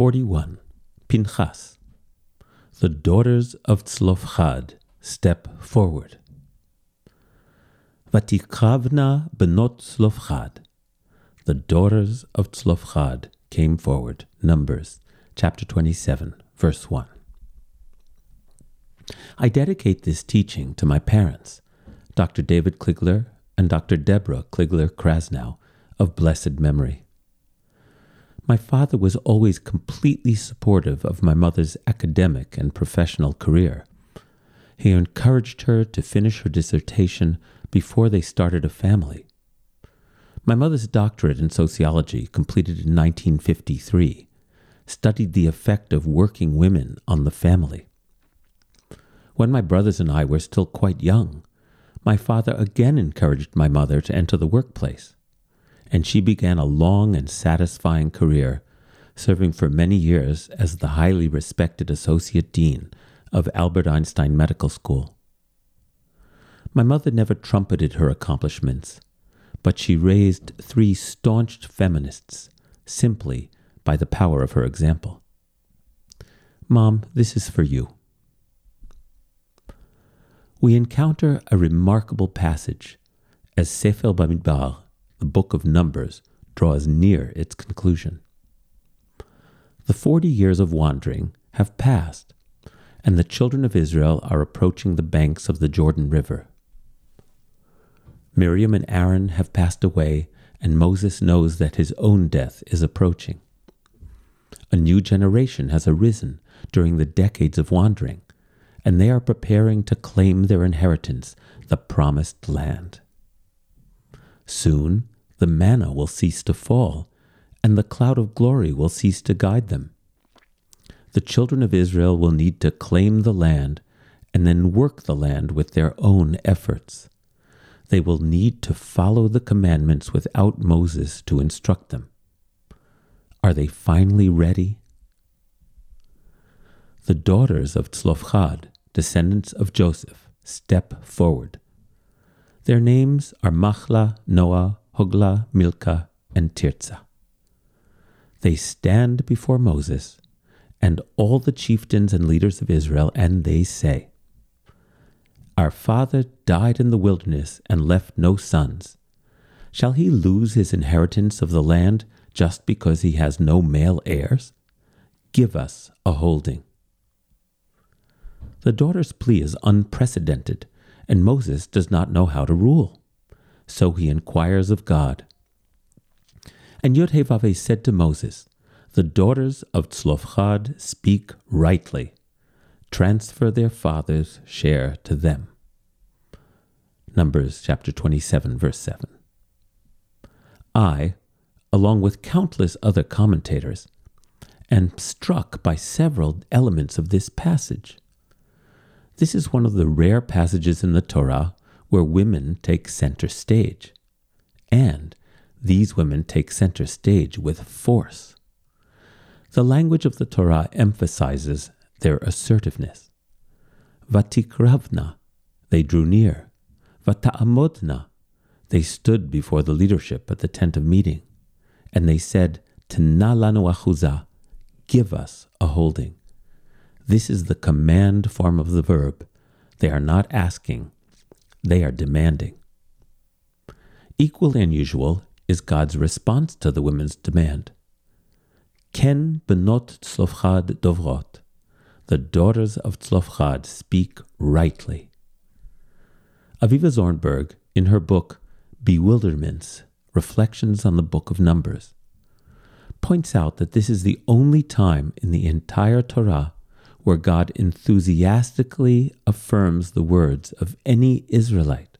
41. Pinchas. The daughters of Tzlofchad step forward. Vatikravna benot Tzlofchad. The daughters of Tzlofchad came forward. Numbers chapter 27, verse 1. I dedicate this teaching to my parents, Dr. David Kligler and Dr. Deborah Kligler Krasnow, of blessed memory. My father was always completely supportive of my mother's academic and professional career. He encouraged her to finish her dissertation before they started a family. My mother's doctorate in sociology, completed in 1953, studied the effect of working women on the family. When my brothers and I were still quite young, my father again encouraged my mother to enter the workplace, and she began a long and satisfying career, serving for many years as the highly respected Associate Dean of Albert Einstein Medical School. My mother never trumpeted her accomplishments, but she raised three staunch feminists simply by the power of her example. Mom, this is for you. We encounter a remarkable passage as Sefer Bamidbar, the book of Numbers, draws near its conclusion. The forty years of wandering have passed, and the children of Israel are approaching the banks of the Jordan River. Miriam and Aaron have passed away, and Moses knows that his own death is approaching. A new generation has arisen during the decades of wandering, and they are preparing to claim their inheritance, the promised land. Soon the manna will cease to fall, and the cloud of glory will cease to guide them. The children of Israel will need to claim the land and then work the land with their own efforts they will need to follow the commandments without Moses to instruct them. Are they finally ready? The daughters of Tzlofchad, descendants of Joseph, step forward. Their names are Machla, Noah, Hogla, Milcah, and Tirzah. They stand before Moses and all the chieftains and leaders of Israel, and they say, our father died in the wilderness and left no sons. Shall he lose his inheritance of the land just because he has no male heirs? Give us a holding. The daughter's plea is unprecedented, and Moses does not know how to rule. So he inquires of God. And Yodhevave said to Moses, The daughters of Tzlofchad speak rightly. Transfer their father's share to them. Numbers chapter 27, verse 7. I, along with countless other commentators, am struck by several elements of this passage. This is one of the rare passages in the Torah where women take center stage. And these women take center stage with force. The language of the Torah emphasizes their assertiveness. Vatikravna, they drew near. Vata'amodna. They stood before the leadership at the tent of meeting, and they said, Tna lanu achuzah, give us a holding. This is the command form of the verb. They are not asking, they are demanding. Equally unusual is God's response to the women's demand. Ken benot tzlofchad dovrot. The daughters of Tzlofchad speak rightly. Avivah Zornberg, in her book Bewilderments Reflections on the Book of Numbers, points out that this is the only time in the entire Torah where God enthusiastically affirms the words of any Israelite.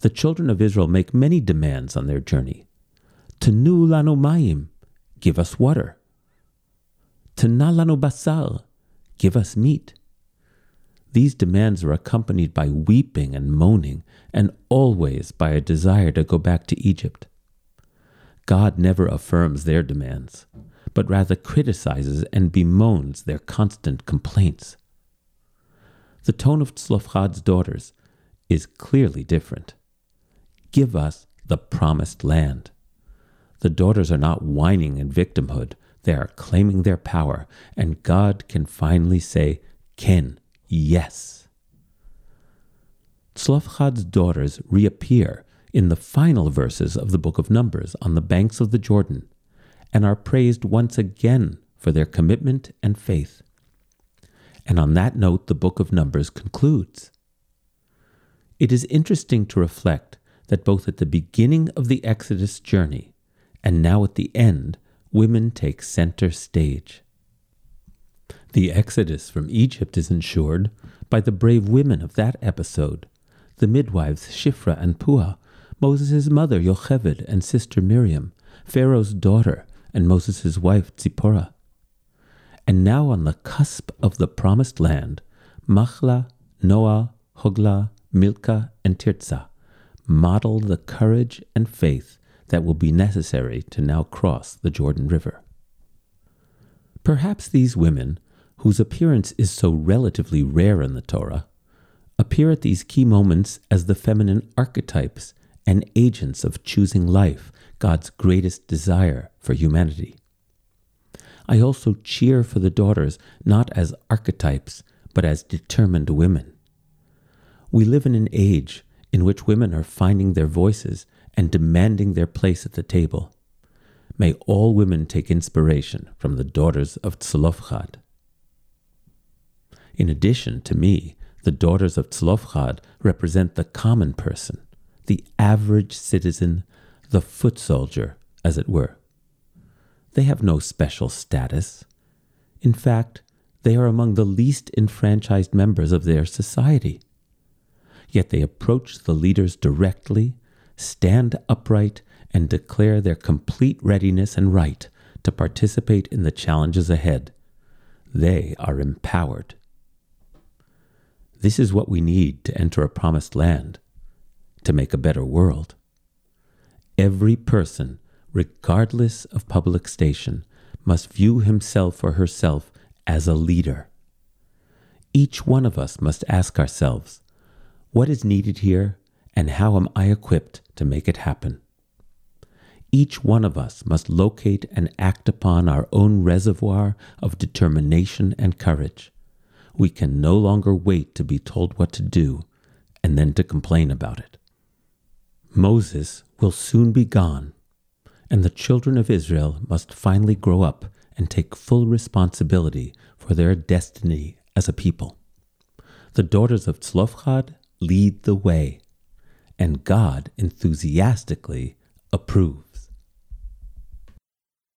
The children of Israel make many demands on their journey. Tenu lanu mayim, give us water. Tana lanu basar, give us meat. These demands are accompanied by weeping and moaning, and always by a desire to go back to Egypt. God never affirms their demands, but rather criticizes and bemoans their constant complaints. The tone of Tzlofchad's daughters is clearly different. Give us the promised land. The daughters are not whining in victimhood, They are claiming their power, and God can finally say, Ken, yes. Tzlofchad's daughters reappear in the final verses of the book of Numbers on the banks of the Jordan and are praised once again for their commitment and faith. And on that note, the book of Numbers concludes. It is interesting to reflect that both at the beginning of the Exodus journey and now at the end, women take center stage. The exodus from Egypt is ensured by the brave women of that episode, the midwives Shifra and Puah, Moses' mother Yocheved and sister Miriam, Pharaoh's daughter, and Moses' wife Zipporah. And now on the cusp of the promised land, Machla, Noah, Hogla, Milcah, and Tirzah model the courage and faith that will be necessary to now cross the Jordan River. Perhaps these women, whose appearance is so relatively rare in the Torah, appear at these key moments as the feminine archetypes and agents of choosing life, God's greatest desire for humanity. I also cheer for the daughters not as archetypes, but as determined women. We live in an age in which women are finding their voices and demanding their place at the table. May all women take inspiration from the daughters of Tzlofchad. In addition to me, the daughters of Tzlofchad represent the common person, the average citizen, the foot soldier, as it were. They have no special status. In fact, they are among the least enfranchised members of their society. Yet they approach the leaders directly stand upright, and declare their complete readiness and right to participate in the challenges ahead. They are empowered. This is what we need to enter a promised land, to make a better world. Every person, regardless of public station, must view himself or herself as a leader. Each one of us must ask ourselves, what is needed here and how am I equipped to make it happen? Each one of us must locate and act upon our own reservoir of determination and courage. We can no longer wait to be told what to do and then to complain about it. Moses will soon be gone, and the children of Israel must finally grow up and take full responsibility for their destiny as a people. The daughters of Tzlofchad lead the way and God enthusiastically approves.